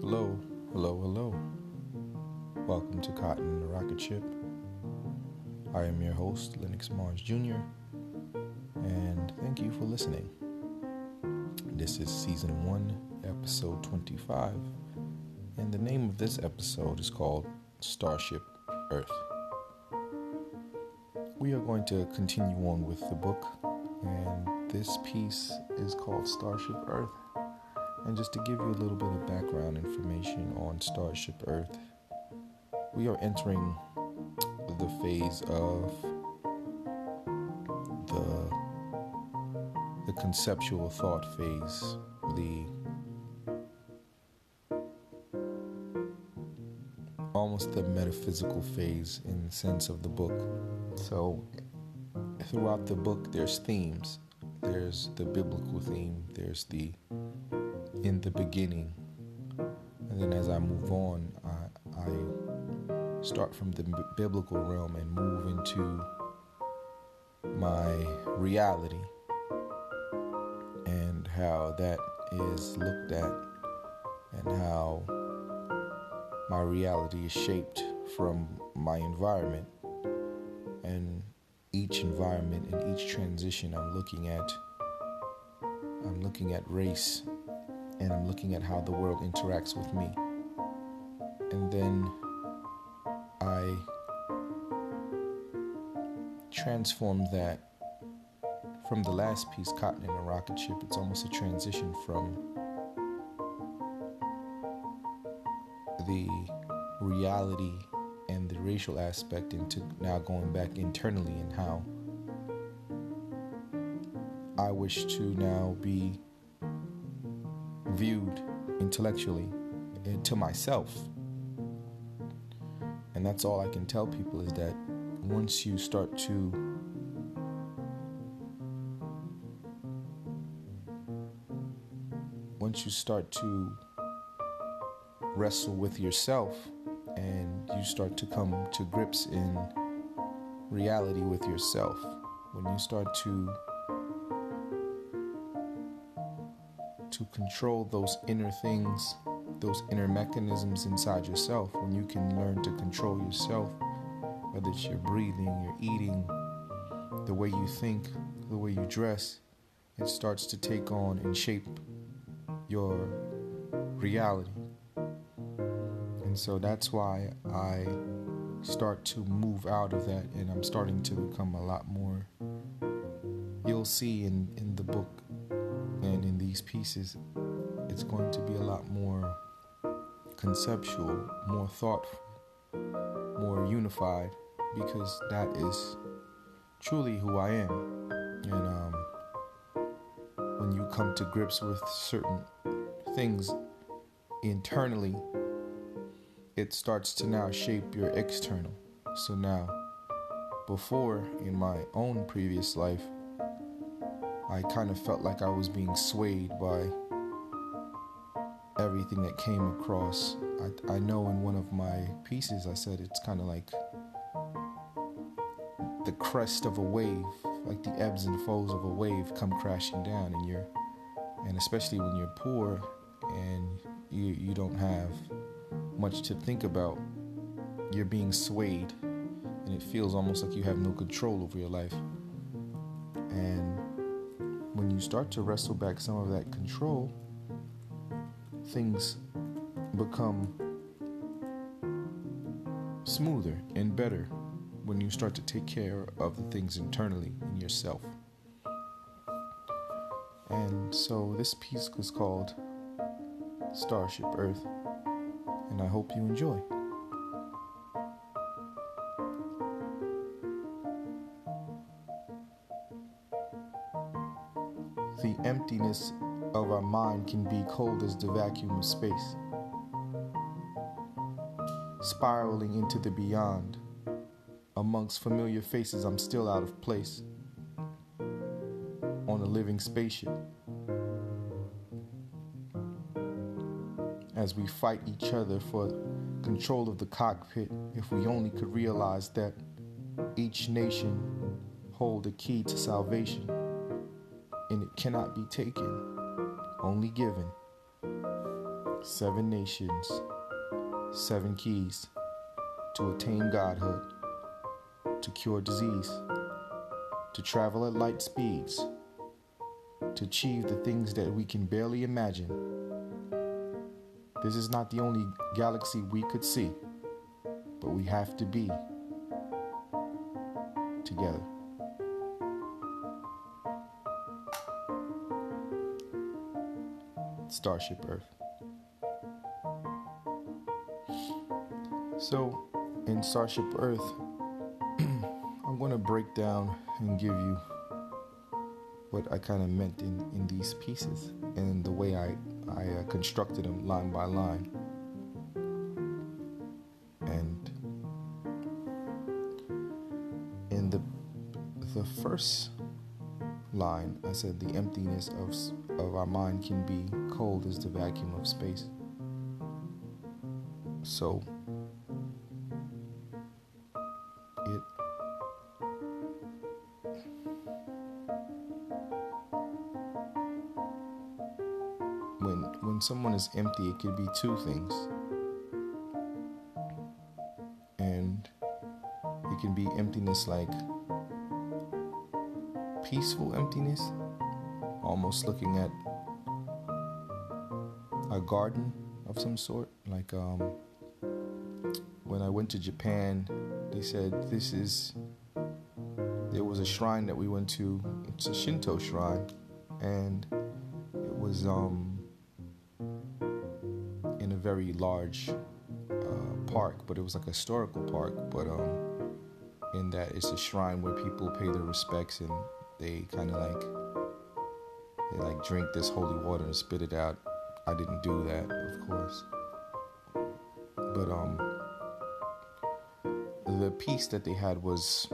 Hello, hello, hello. Welcome to Cotton and the Rocket Ship. I am your host, Lennox Mars Jr., and thank you for listening. This is season 1, episode 25, and the name of this episode is called Starship Earth. We are going to continue on with the book, and this piece is called Starship Earth. And just to give you a little bit of background information on Starship Earth, we are entering the phase of the the conceptual thought phase, the almost the metaphysical phase in the sense of the book. So throughout the book there's themes. There's the biblical theme, there's the in the beginning. And then as I move on, I, I start from the biblical realm and move into my reality and how that is looked at and how my reality is shaped from my environment. And each environment and each transition I'm looking at, I'm looking at race and I'm looking at how the world interacts with me. And then I transform that from the last piece, Cotton in a Rocket Ship. It's almost a transition from the reality and the racial aspect into now going back internally and how I wish to now be viewed intellectually eh, to myself. And that's all I can tell people is that once you start to once you start to wrestle with yourself and you start to come to grips in reality with yourself, when you start to to control those inner things, those inner mechanisms inside yourself, when you can learn to control yourself, whether it's your breathing, your eating, the way you think, the way you dress, it starts to take on and shape your reality. And so that's why I start to move out of that and I'm starting to become a lot more. You'll see in, in the book and in these pieces, it's going to be a lot more conceptual, more thoughtful, more unified, because that is truly who I am. And um, when you come to grips with certain things internally, it starts to now shape your external. So now, before in my own previous life, I kind of felt like I was being swayed by everything that came across. I, I know in one of my pieces I said it's kind of like the crest of a wave, like the ebbs and flows of a wave come crashing down, and you're, and especially when you're poor and you you don't have much to think about, you're being swayed, and it feels almost like you have no control over your life. And when you start to wrestle back some of that control, things become smoother and better when you start to take care of the things internally in yourself. And so this piece was called Starship Earth, and I hope you enjoy. The emptiness of our mind can be cold as the vacuum of space, spiraling into the beyond. Amongst familiar faces, I'm still out of place on a living spaceship. As we fight each other for control of the cockpit, if we only could realize that each nation hold a key to salvation and it cannot be taken, only given. Seven nations, seven keys to attain godhood, to cure disease, to travel at light speeds, to achieve the things that we can barely imagine. This is not the only galaxy we could see, but we have to be together. Starship Earth. So, in Starship Earth, I'm going to break down and give you what I kind of meant in, in these pieces and the way I, I uh, constructed them line by line. And in the the first line, I said the emptiness of, of our mind can be cold as the vacuum of space. So, when someone is empty, it could be two things, and it can be emptiness like peaceful emptiness, almost looking at a garden of some sort. Like um, when I went to Japan, they said this is. There was a shrine that we went to. It's a Shinto shrine, and it was um, very large uh, park, but it was like a historical park. But um, in that it's a shrine where people pay their respects and they kind of like they like drink this holy water and spit it out. I didn't do that, of course. But um the piece that they had was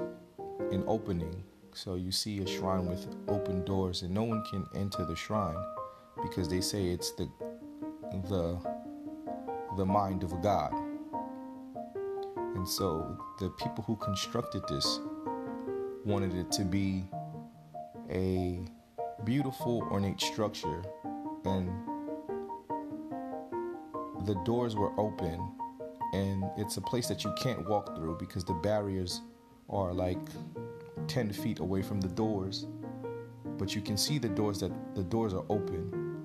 an opening. So you see a shrine with open doors and no one can enter the shrine because they say it's the the the mind of God. And so the people who constructed this wanted it to be a beautiful, ornate structure, and the doors were open, and it's a place that you can't walk through because the barriers are like 10 feet away from the doors. But you can see the doors that the doors are open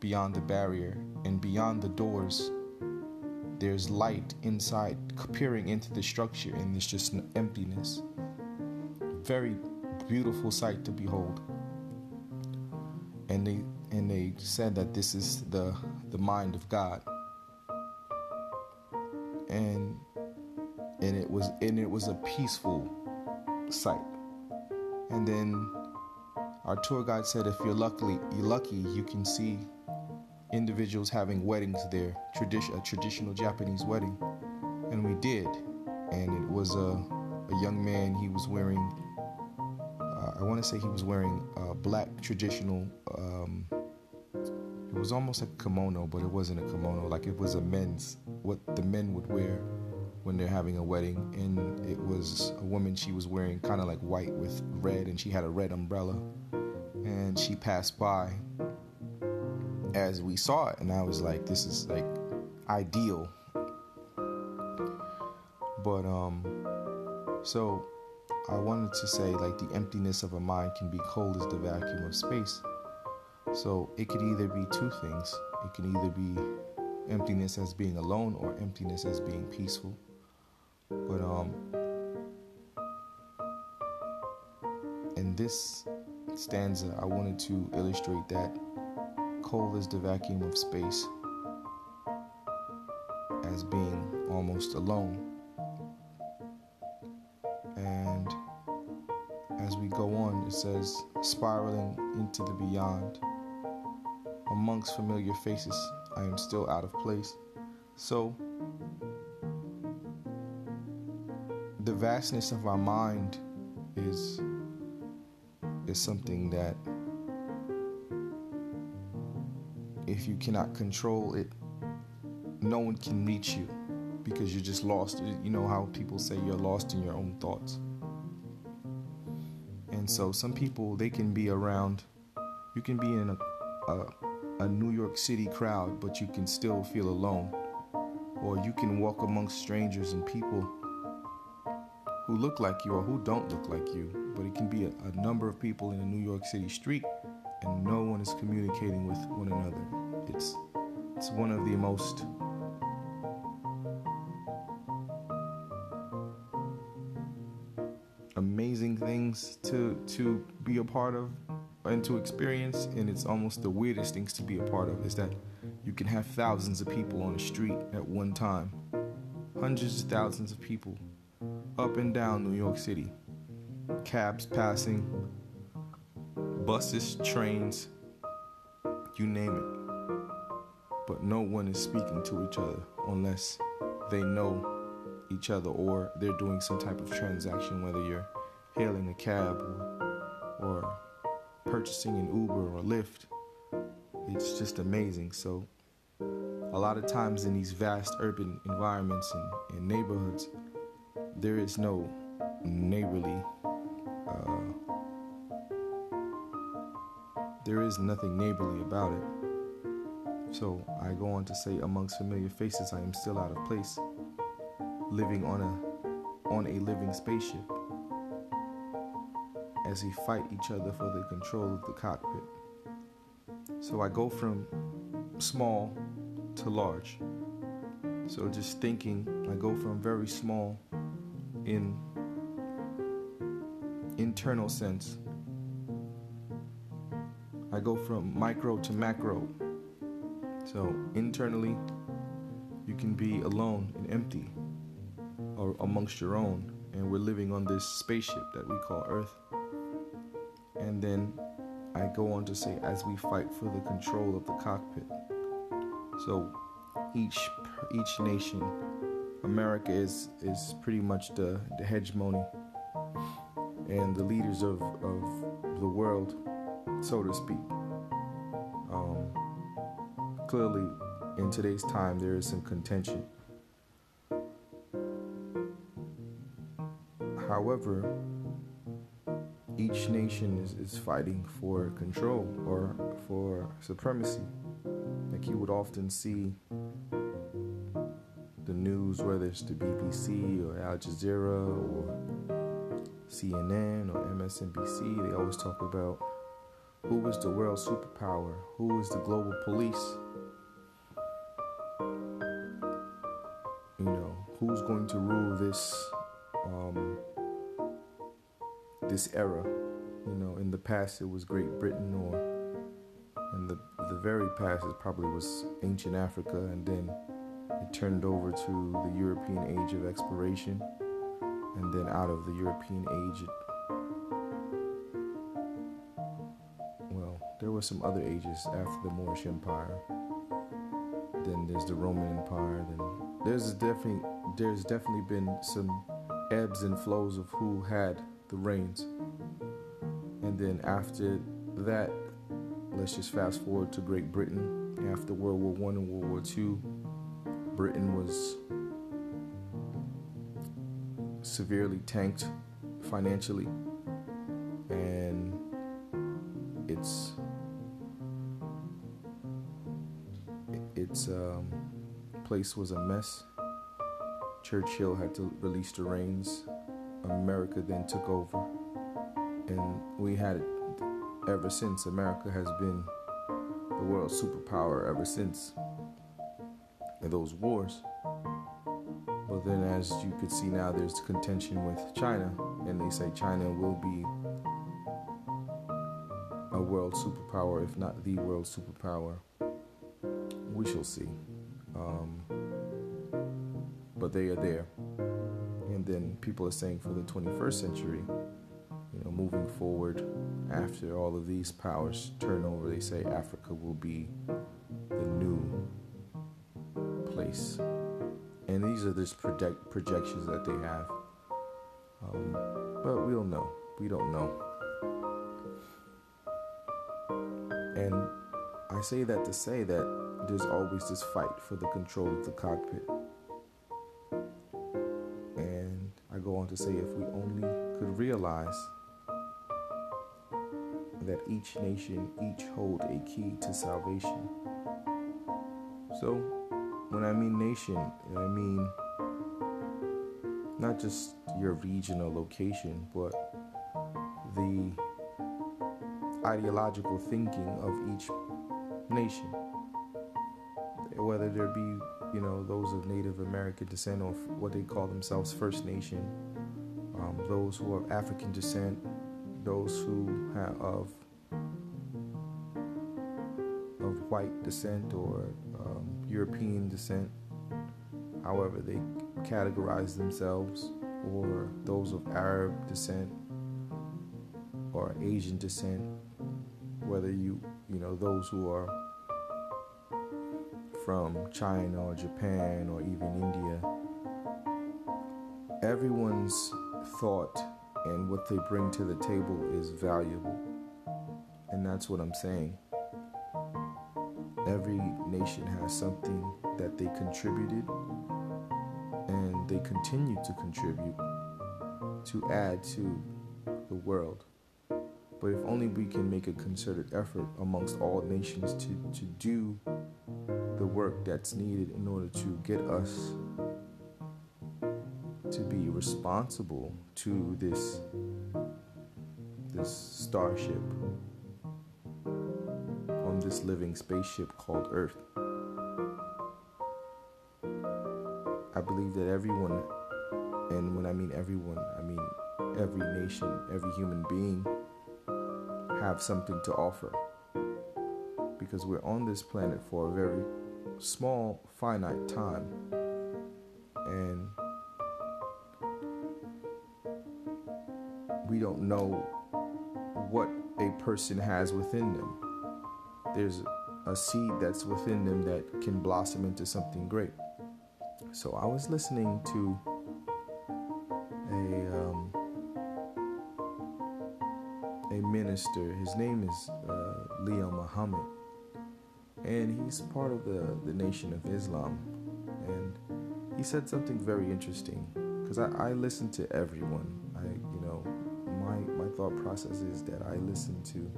beyond the barrier, and beyond the doors, there's light inside peering into the structure, and there's just an emptiness. Very beautiful sight to behold. And they and they said that this is the the mind of God. And and it was and it was a peaceful sight. And then our tour guide said if you're luckily you're lucky you can see individuals having weddings there, tradition a traditional Japanese wedding. And we did. And it was a, a young man, he was wearing I want to say he was wearing a black traditional. Um, it was almost like a kimono, but it wasn't a kimono. Like it was a men's what the men would wear when they're having a wedding, and it was a woman. She was wearing kind of like white with red, and she had a red umbrella, and she passed by as we saw it, and I was like, "This is like ideal." But um, so I wanted to say like the emptiness of a mind can be cold as the vacuum of space. So it could either be two things. It can either be emptiness as being alone or emptiness as being peaceful. But um in this stanza I wanted to illustrate that cold as the vacuum of space as being almost alone And as we go on, it says, spiraling into the beyond. Amongst familiar faces, I am still out of place. So, the vastness of our mind is is something that if you cannot control it, no one can reach you because you're just lost. You know how people say you're lost in your own thoughts. And so some people they can be around You can be in a, a, a New York City crowd, but you can still feel alone. Or you can walk amongst strangers and people who look like you or who don't look like you. But it can be a, a number of people in a New York City street and no one is communicating with one another. It's it's one of the most amazing things to to be a part of and to experience and it's almost the weirdest things to be a part of is that you can have thousands of people on the street at one time. Hundreds of thousands of people up and down New York City. Cabs passing buses trains you name it but no one is speaking to each other unless they know each other or they're doing some type of transaction, whether you're hailing a cab or, or purchasing an Uber or Lyft. It's just amazing. So, a lot of times in these vast urban environments and, and neighborhoods, there is no neighborly. Uh, there is nothing neighborly about it. So I go on to say, amongst familiar faces, I am still out of place living on a on a living spaceship as we fight each other for the control of the cockpit. So I go from small to large. So just thinking, I go from very small in internal sense. I go from micro to macro. So internally, you can be alone and empty or amongst your own, and we're living on this spaceship that we call Earth. And then I go on to say, as we fight for the control of the cockpit. So each each nation, America is is pretty much the, the hegemony and the leaders of, of the world, so to speak. Clearly, in today's time, there is some contention However, each nation is, is fighting for control or for supremacy. Like you would often see the news, whether it's the BBC or Al Jazeera or CNN or MSNBC, they always talk about who is the world superpower, who is the global police. This um, this era. You know, in the past it was Great Britain, or in the the very past it probably was ancient Africa, and then it turned over to the European age of exploration, and then out of the European age, it, well, there were some other ages after the Moorish Empire. Then there's the Roman Empire. Then there's definitely there's definitely been some ebbs and flows of who had the reins. And then after that, let's just fast forward to Great Britain. After World War One and World War Two, Britain was severely tanked financially, and its its um, place was a mess. Churchill had to release the reins America then took over. And we had it ever since. America has been the world superpower ever since in those wars. But then, as you could see now, there's contention with China, and they say China will be a world superpower, if not the world superpower. We shall see. Um, but they are there and then people are saying for the 21st century, you know, moving forward after all of these powers turn over, they say Africa will be the new place. And these are just project projections that they have. Um, but we don't know. We don't know. And I say that to say that there's always this fight for the control of the cockpit. On to say if we only could realize that each nation each hold a key to salvation. So, when I mean nation, I mean not just your regional location, but the ideological thinking of each nation. Whether there be, you know, those of Native American descent or what they call themselves First Nation, um, those who are African descent, those who have of of white descent or um, European descent, however they categorize themselves, or those of Arab descent or Asian descent, whether you you know those who are from China or Japan or even India. Everyone's thought and what they bring to the table is valuable. And that's what I'm saying. Every nation has something that they contributed and they continue to contribute to add to the world. But if only we can make a concerted effort amongst all nations to, to do the work that's needed in order to get us to be responsible to this this starship on this living spaceship called Earth. I believe that everyone, and when I mean everyone, I mean every nation, every human being, have something to offer. Because we're on this planet for a very small, finite time. Know what a person has within them. There's a seed that's within them that can blossom into something great. So I was listening to a um, a minister. His name is uh, Leo Muhammad, and he's part of the the Nation of Islam. And he said something very interesting because I, I listen to everyone. Thought processes that I listen to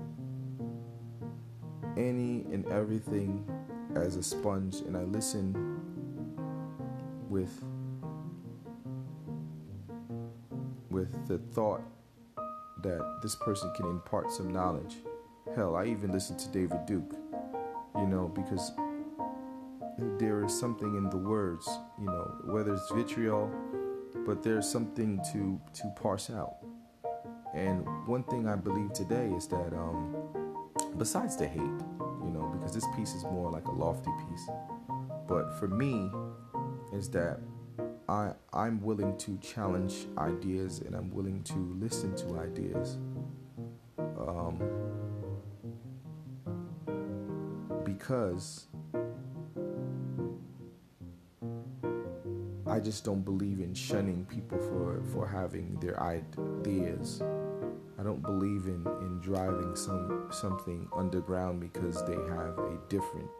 any and everything as a sponge, and I listen with with the thought that this person can impart some knowledge. Hell, I even listen to David Duke, you know, because there is something in the words, you know, whether it's vitriol, but there's something to to parse out. And one thing I believe today is that um, besides the hate, you know, because this piece is more like a lofty piece, but for me, is that I I'm willing to challenge ideas and I'm willing to listen to ideas. Um, because I just don't believe in shunning people for, for having their ideas. I don't believe in, in driving some something underground because they have a different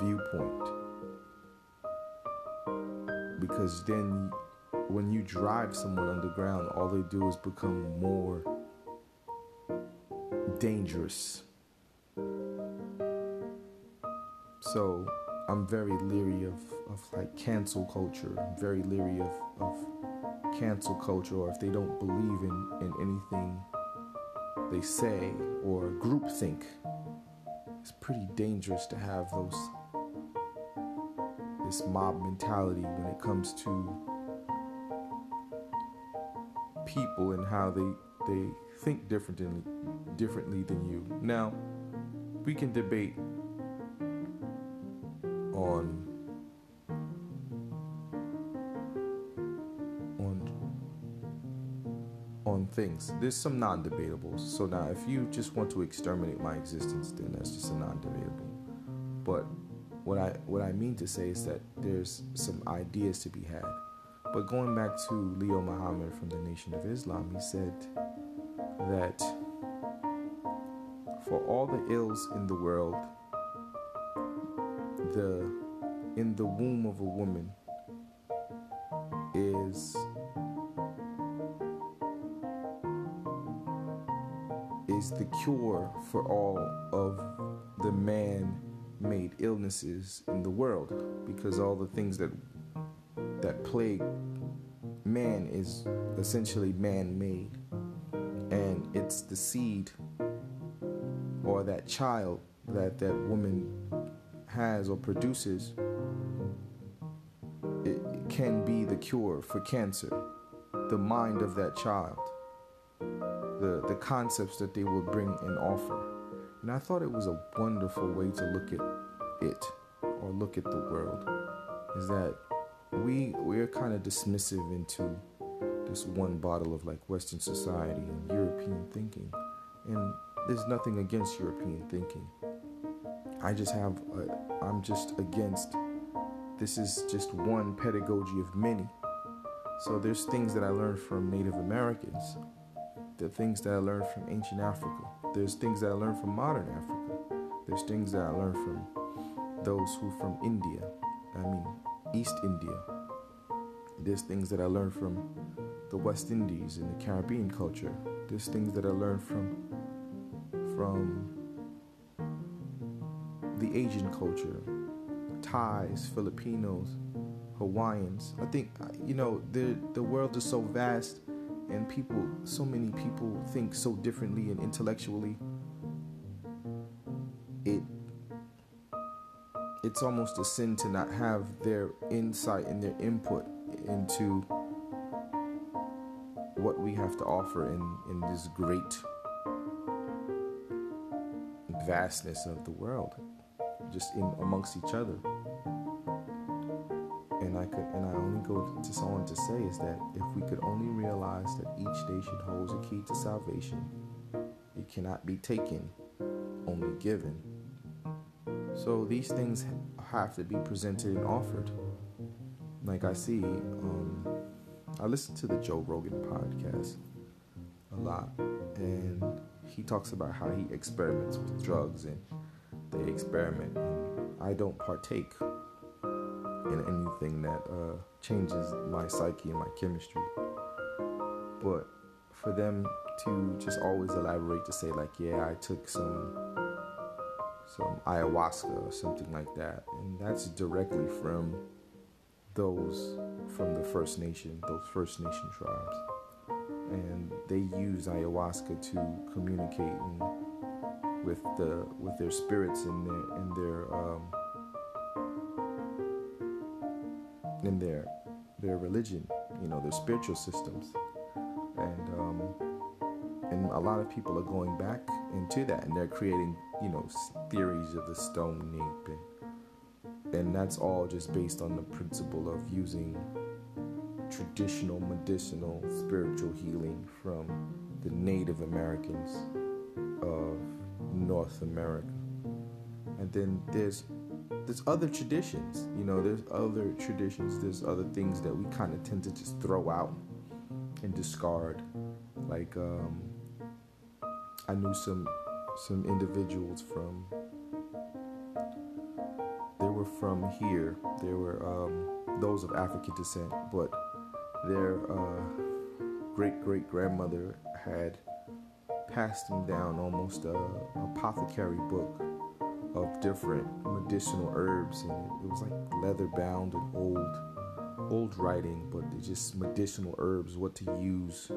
viewpoint because then when you drive someone underground, all they do is become more dangerous. So I'm very leery of, of like cancel culture. I'm very leery of, of cancel culture or if they don't believe in, in anything they say or groupthink. It's pretty dangerous to have those this mob mentality when it comes to people and how they they think differently differently than you. Now, we can debate on things. There's some non-debatables. So now if you just want to exterminate my existence, then that's just a non-debatable. But what I what I mean to say is that there's some ideas to be had. But going back to Leo Muhammad from the Nation of Islam, he said that for all the ills in the world, the in the womb of a woman is is the cure for all of the man made illnesses in the world because all the things that that plague man is essentially man made and it's the seed or that child that that woman has or produces it can be the cure for cancer. The mind of that child the the concepts that they will bring and offer. And i thought it was a wonderful way to look at it or look at the world is that we we're kind of dismissive into this one bottle of like western society and european thinking. And there's nothing against european thinking. I just have, a, I'm just against, this is just one pedagogy of many. So there's things that I learned from Native Americans, the things that I learned from ancient Africa, there's things that I learned from modern Africa, there's things that I learned from those who from India, I mean East India. There's things that I learned from the West Indies and the Caribbean culture. There's things that I learned from from the Asian culture, Thais, Filipinos, Hawaiians. I think you know the the world is so vast, and people, so many people think so differently and intellectually. It it's almost a sin to not have their insight and their input into what we have to offer in, in this great vastness of the world just in amongst each other. And I could, and I only go to someone to say is that if we could only realize that each nation holds a key to salvation, it cannot be taken, only given. So these things have to be presented and offered. Like I see, um, I listen to the Joe Rogan podcast a lot, and he talks about how he experiments with drugs and they experiment. I don't partake in anything that uh, changes my psyche and my chemistry. But for them to just always elaborate to say like, yeah, I took some some ayahuasca or something like that, and that's directly from those from the First Nation, those First Nation tribes, and they use ayahuasca to communicate and with the with their spirits and their and their um, in their their religion, you know, their spiritual systems, and um, and a lot of people are going back into that, and they're creating, you know, theories of the stone ape, and and that's all just based on the principle of using traditional medicinal spiritual healing from the Native Americans of North America. And then there's there's other traditions, you know, there's other traditions, there's other things that we kind of tend to just throw out and discard. Like um, I knew some some individuals from they were from here. They were um, those of African descent, but their uh, great great grandmother had passed them down almost a apothecary book of different medicinal herbs, and it was like leather bound and old, old writing, but just medicinal herbs, what to use,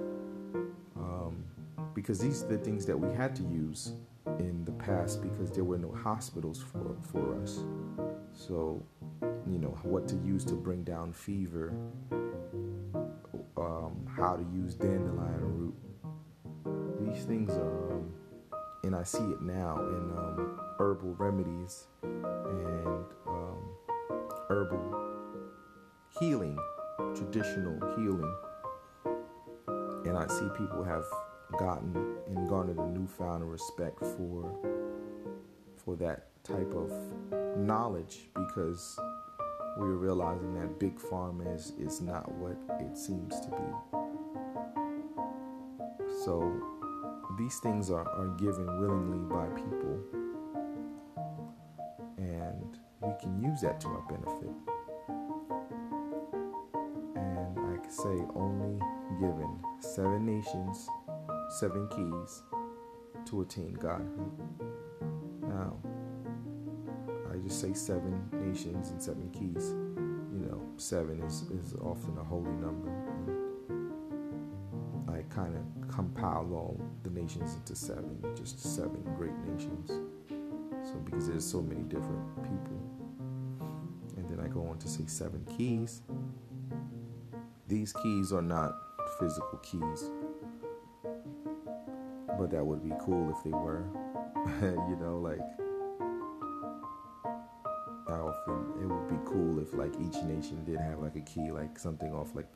um, because these are the things that we had to use in the past because there were no hospitals for for us. So, you know what to use to bring down fever, um, how to use dandelion root these things are, um, and I see it now in herbal remedies and um, herbal healing, traditional healing. And I see people have gotten and garnered a newfound respect for for that type of knowledge because we're realizing that big pharma is, is not what it seems to be. So these things are, are given willingly by people, can use that to our benefit. And I can say only given seven nations, seven keys to attain Godhood. Now, I just say seven nations and seven keys. You know, seven is, is often a holy number. I kind of compile all the nations into seven, just seven great nations. So, because there's so many different people. Go on to say seven keys. These keys are not physical keys, but that would be cool if they were. you know, like I often it would be cool if like each nation did have like a key, like something off like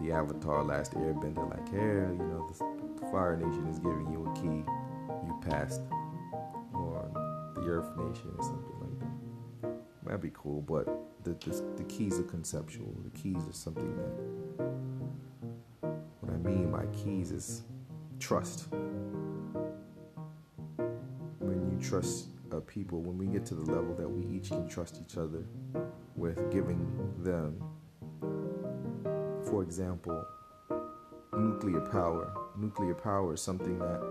the Avatar Last Airbender, like here, you know, the, Fire Nation is giving you a key, you passed, or the Earth Nation or something. That'd be cool, but the, the, the keys are conceptual. The keys are something that what I mean by keys is trust. When you trust a people, when we get to the level that we each can trust each other with giving them, for example, nuclear power. Nuclear power is something that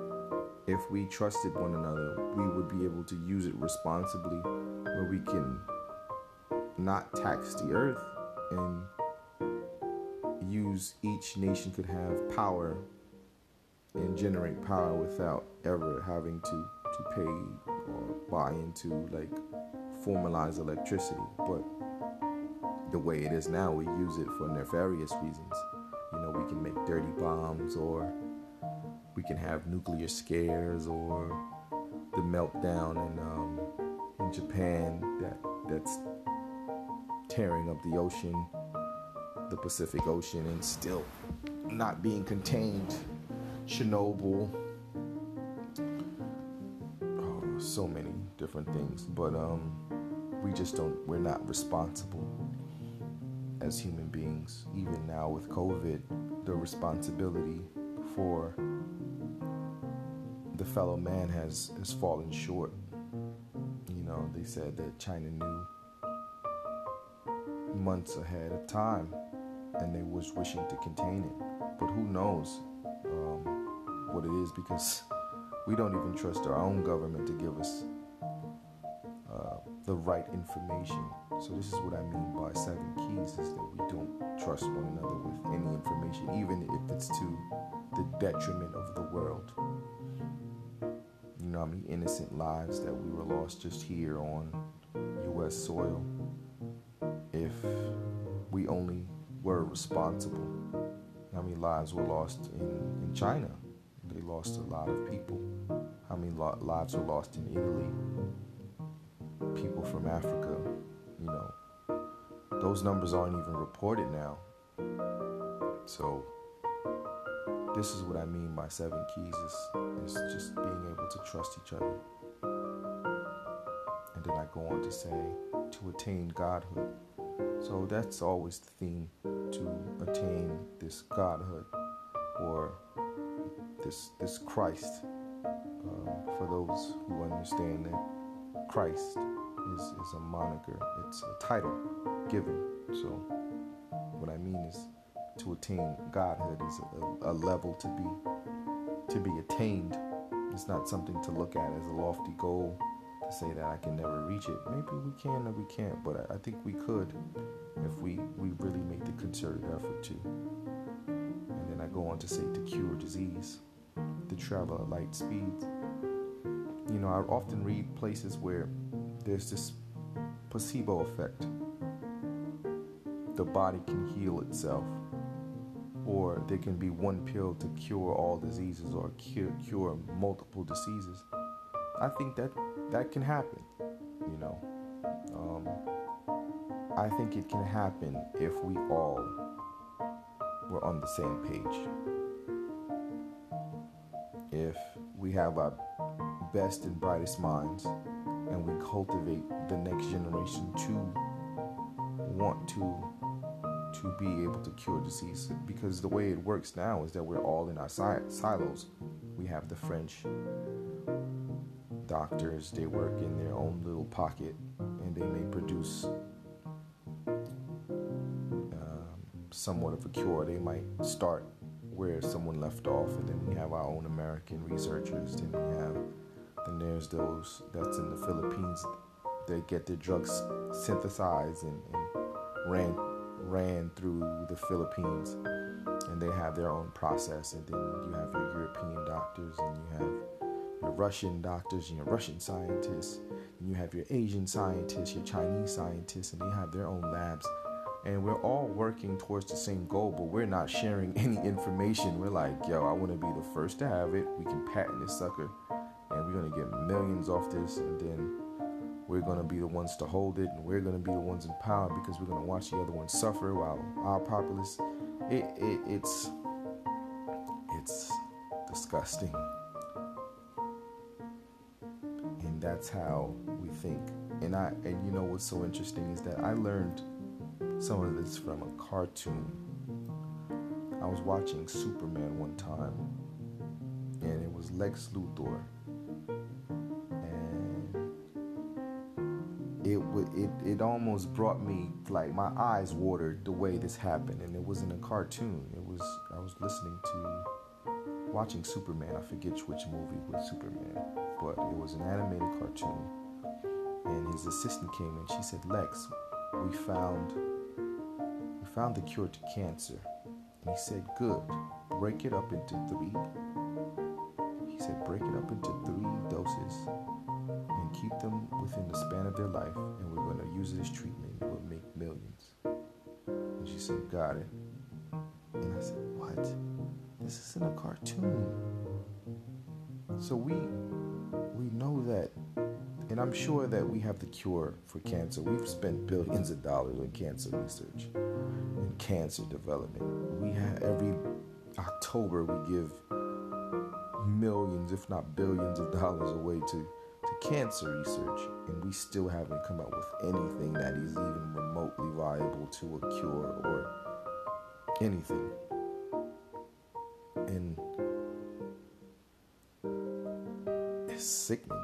if we trusted one another, we would be able to use it responsibly, where we can not tax the earth and use each nation could have power and generate power without ever having to to pay or buy into like formalized electricity. But the way it is now we use it for nefarious reasons. You know we can make dirty bombs or we can have nuclear scares or the meltdown in um, in Japan that that's tearing up the ocean, the Pacific Ocean, and still not being contained. Chernobyl, oh, so many different things, but um, we just don't. We're not responsible as human beings. Even now with COVID, the responsibility for the fellow man has has fallen short. You know, they said that China knew months ahead of time and they was wishing to contain it. But who knows um, what it is because we don't even trust our own government to give us uh, the right information. So this is what i mean by seven keys is that we don't trust one another with any information even if it's to the detriment of the world. You know how many innocent lives that we were lost just here on us soil if we only were responsible. How many lives were lost in, in China? They lost a lot of people. How many lo- lives were lost in Italy? People from Africa, you know. Those numbers aren't even reported now. So, this is what I mean by seven keys is, is just being able to trust each other. And then I go on to say, to attain godhood. So that's always the theme to attain this godhood or this this Christ. Um, for those who understand that Christ is, is a moniker, it's a title given. So what I mean is to attain godhood is a, a level to be to be attained. It's not something to look at as a lofty goal to say that I can never reach it. Maybe we can or we can't, but I, I think we could if we, we really make the concerted effort to. And then I go on to say to cure disease, to travel at light speeds. You know, I often read places where there's this placebo effect. The body can heal itself, or there can be one pill to cure all diseases or cure, cure multiple diseases. I think that that can happen, I think it can happen if we all were on the same page. If we have our best and brightest minds and we cultivate the next generation to want to to be able to cure disease because the way it works now is that we're all in our silos. We have the French doctors, they work in their own little pocket and they may produce somewhat of a cure. They might start where someone left off, and then we have our own American researchers. Then we have, then there's those that's in the Philippines. They get their drugs synthesized and, and ran ran through the Philippines, and they have their own process. And then you have your European doctors, and you have your Russian doctors and your Russian scientists, and you have your Asian scientists, your Chinese scientists, and they have their own labs and we're all working towards the same goal, but we're not sharing any information. We're like, yo, I want to be the first to have it. We can patent this sucker, and we're gonna get millions off this, and then we're gonna be the ones to hold it, and we're gonna be the ones in power because we're gonna watch the other ones suffer while our populace. It, it it's it's disgusting, and that's how we think. And I and you know what's so interesting is that I learned some of this from a cartoon. I was watching Superman one time, and it was Lex Luthor, and it it it almost brought me like my eyes watered the way this happened, and it wasn't a cartoon. It was I was listening to watching Superman. I forget which movie was Superman, but it was an animated cartoon. And his assistant came and she said, Lex, we found found the cure to cancer. And he said, Good. Break it up into three. He said, Break it up into three doses and keep them within the span of their life. And we're going to use this treatment. It will make millions. And she said, Got it. And I said, What? This isn't a cartoon. So we we know that and I'm sure that we have the cure for cancer. We've spent billions of dollars on cancer research cancer development. We have every October we give millions, if not billions, of dollars away to, to cancer research, and we still haven't come up with anything that is even remotely viable to a cure or anything. And it's sickening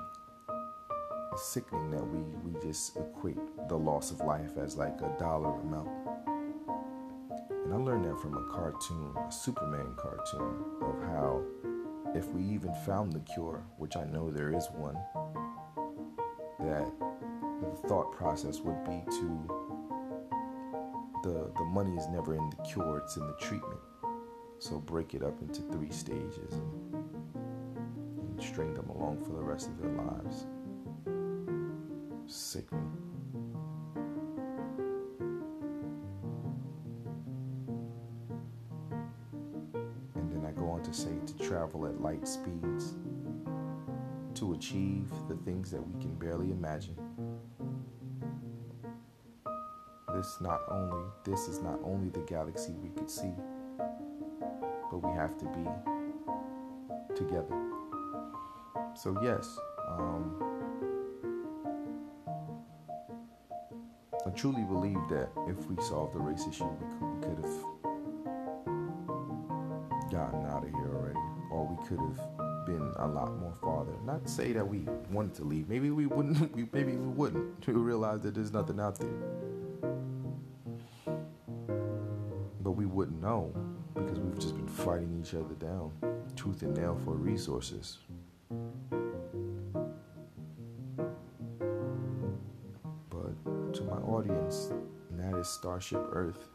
It's sickening that we, we just equate the loss of life as like a dollar amount. And I learned that from a cartoon, a Superman cartoon, of how if we even found the cure, which I know there is one, that the thought process would be to the the money is never in the cure, it's in the treatment. So break it up into three stages and, and string them along for the rest of their lives sickening. Travel at light speeds to achieve the things that we can barely imagine. This not only this is not only the galaxy we could see, but we have to be together. So yes, um, I truly believe that if we solved the race issue, we could, we could have could have been a lot more farther. Not to say that we wanted to leave. Maybe we wouldn't. We, maybe we wouldn't. We realize that there's nothing out there, but we wouldn't know because we've just been fighting each other down, tooth and nail for resources. But to my audience, that is Starship Earth.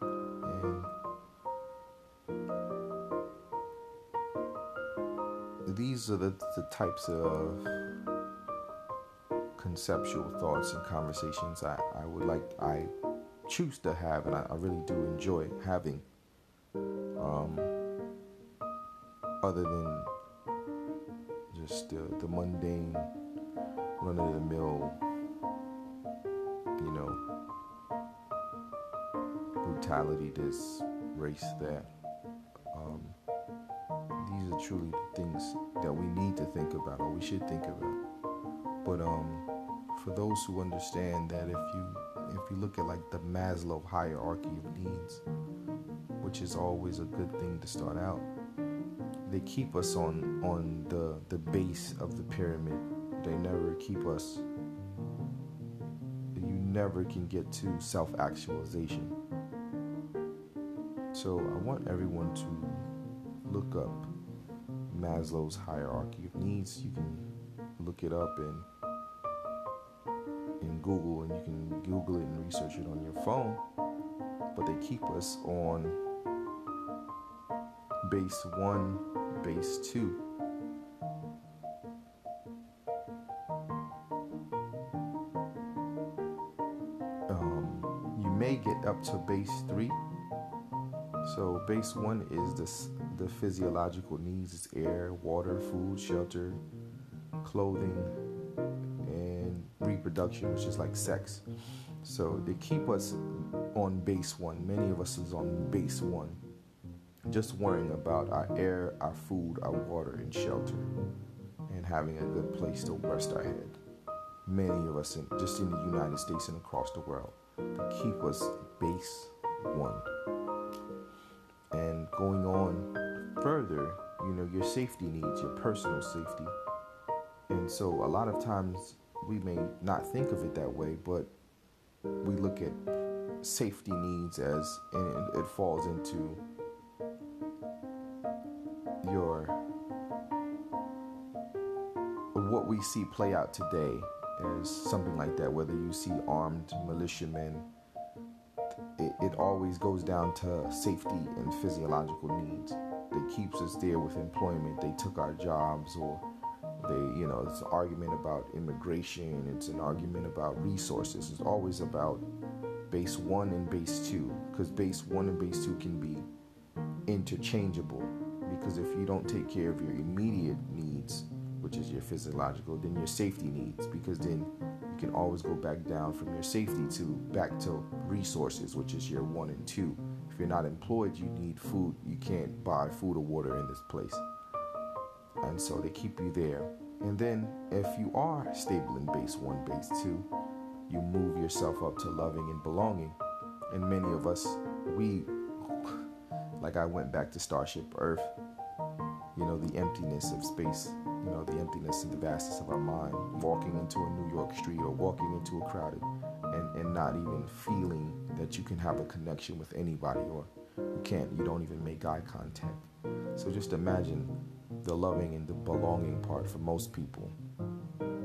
These are the, the types of conceptual thoughts and conversations I, I would like, I choose to have, and I, I really do enjoy having. Um, other than just the, the mundane, run of the mill, you know, brutality, this race, that. Um, these are truly the things that we need to think about, or we should think about. But um, for those who understand that if you if you look at like the Maslow hierarchy of needs, which is always a good thing to start out, they keep us on on the the base of the pyramid. They never keep us. You never can get to self-actualization so I want everyone to look up Maslow's hierarchy of needs. You can look it up in in Google, and you can Google it and research it on your phone. But they keep us on base one, base two. Um, you may get up to base three. So base one is the the physiological needs: it's air, water, food, shelter, clothing, and reproduction, which is like sex. So they keep us on base one. Many of us is on base one just worrying about our air, our food, our water, and shelter, and having a good place to rest our head. Many of us, in, just in the United States and across the world, keep us base one. And going on further, you know, your safety needs, your personal safety. And so a lot of times we may not think of it that way, but we look at safety needs as, and it falls into your what we see play out today is something like that. Whether you see armed militiamen, it, it always goes down to safety and physiological needs that keeps us there with employment. They took our jobs or they, you know, it's an argument about immigration, it's an argument about resources. It's always about base 1 and base 2 cuz base 1 and base 2 can be interchangeable because if you don't take care of your immediate needs, which is your physiological, then your safety needs because then you can always go back down from your safety to back to resources, which is your 1 and 2 you're not employed, you need food. You can't buy food or water in this place. And so they keep you there. And then if you are stable in base one, base two, you move yourself up to loving and belonging. And many of us, we, like I went back to Starship Earth you know, the emptiness of space, you know, the emptiness and the vastness of our mind, walking into a New York street or walking into a crowded and, and not even feeling that you can have a connection with anybody or you can't, you don't even make eye contact. So just imagine the loving and the belonging part for most people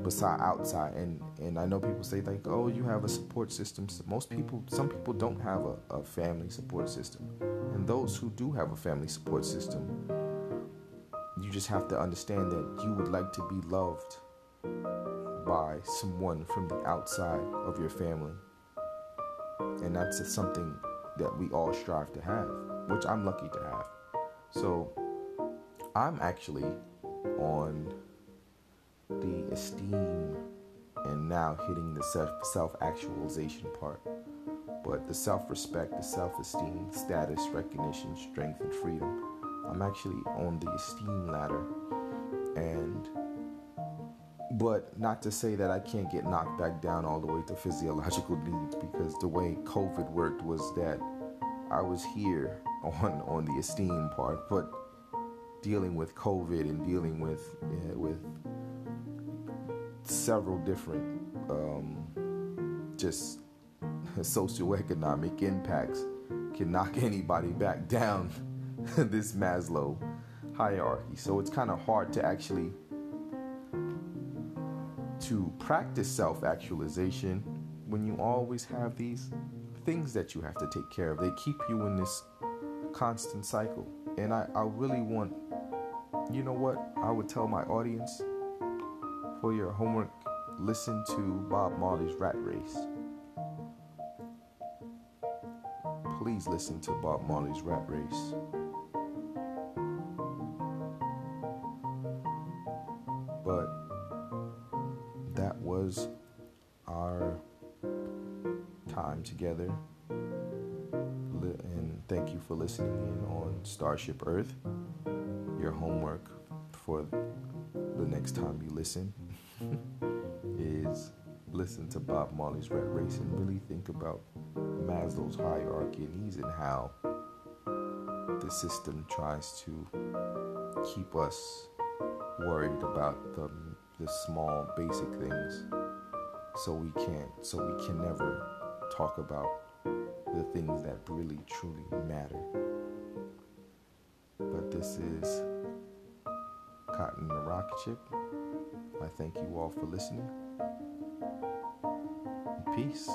beside outside. And and I know people say like oh you have a support system. Most people some people don't have a, a family support system. And those who do have a family support system you just have to understand that you would like to be loved by someone from the outside of your family. And that's something that we all strive to have, which I'm lucky to have. So I'm actually on the esteem and now hitting the self actualization part. But the self respect, the self esteem, status, recognition, strength, and freedom I'm actually on the esteem ladder. And but not to say that I can't get knocked back down all the way to physiological needs because the way COVID worked was that I was here on on the esteem part, but dealing with COVID and dealing with uh, with several different um, just socioeconomic impacts can knock anybody back down this Maslow hierarchy. So it's kind of hard to actually to practice self-actualization when you always have these things that you have to take care of. They keep you in this constant cycle. And I, I really want you know what? I would tell my audience for your homework, listen to Bob Marley's Rat Race. Please listen to Bob Marley's Rat Race. was together. And thank you for listening in on Starship Earth. Your homework for the next time you listen is listen to Bob Marley's Rat Race and really think about Maslow's hierarchy and how the system tries to keep us worried about the the small basic things so we can't so we can never talk about the things that really truly matter but This is Cotton the Rocket Chip. I thank you all for listening. Peace.